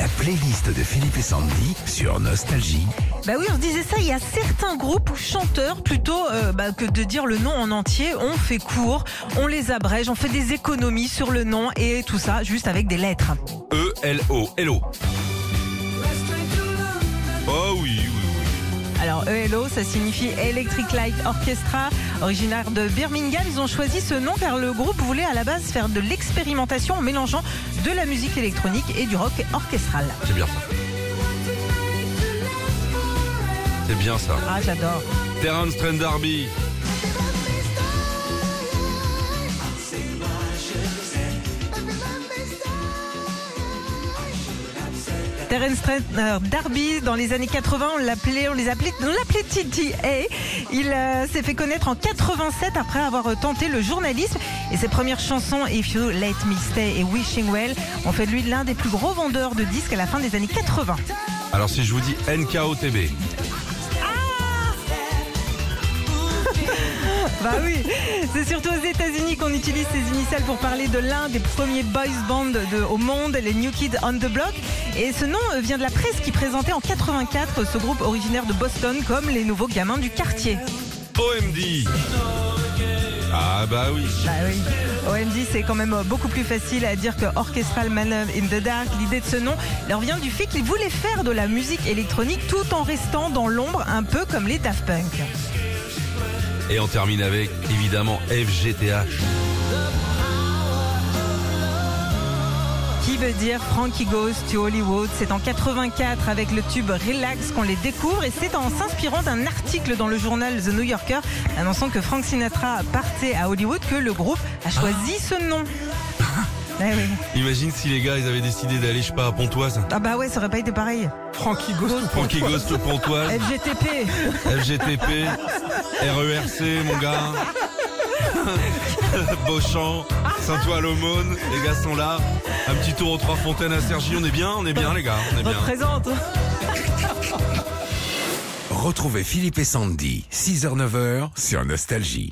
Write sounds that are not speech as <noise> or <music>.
La playlist de Philippe et Sandy sur Nostalgie. Bah oui, on se disait ça, il y a certains groupes ou chanteurs, plutôt euh, bah, que de dire le nom en entier, on fait court, on les abrège, on fait des économies sur le nom et tout ça juste avec des lettres. E-L-O. Hello. Oh oui, oui, oui. Alors ELO, ça signifie Electric Light Orchestra, originaire de Birmingham. Ils ont choisi ce nom car le groupe voulait à la base faire de l'expérimentation en mélangeant de la musique électronique et du rock orchestral. C'est bien ça. C'est bien ça. Ah, j'adore. Terence Trent D'Arby. Terence euh, D'Arby, dans les années 80, on l'appelait, on les appelait, on TTA. Il euh, s'est fait connaître en 87 après avoir tenté le journalisme. Et ses premières chansons, If You Let Me Stay et Wishing Well, ont fait de lui l'un des plus gros vendeurs de disques à la fin des années 80. Alors si je vous dis NKOTB. Bah oui, c'est surtout aux États-Unis qu'on utilise ces initiales pour parler de l'un des premiers boys bands au monde, les New Kids on the Block. Et ce nom euh, vient de la presse qui présentait en 84 ce groupe originaire de Boston comme les nouveaux gamins du quartier. OMD. Ah bah oui. Bah oui. OMD, c'est quand même euh, beaucoup plus facile à dire que Orchestral Maneuver in the Dark. L'idée de ce nom leur vient du fait qu'ils voulaient faire de la musique électronique tout en restant dans l'ombre, un peu comme les Daft Punk. Et on termine avec évidemment FGTH. Qui veut dire Frankie Goes to Hollywood? C'est en 84 avec le tube Relax qu'on les découvre et c'est en s'inspirant d'un article dans le journal The New Yorker annonçant que Frank Sinatra partait à Hollywood que le groupe a choisi ce nom. Eh oui. Imagine si les gars ils avaient décidé d'aller je sais pas à Pontoise. Ah bah ouais, ça aurait pas été pareil. Frankie Ghost Frankie Ghost Pontoise. FGTP. FGTP. RERC mon gars. <laughs> Beauchamp, Saint-Ouen-l'Aumône, les gars sont là. Un petit tour aux Trois Fontaines à Sergi, on est bien, on est bien les gars, on est bien. Représente. Retrouvez Philippe et Sandy, 6h-9h sur Nostalgie.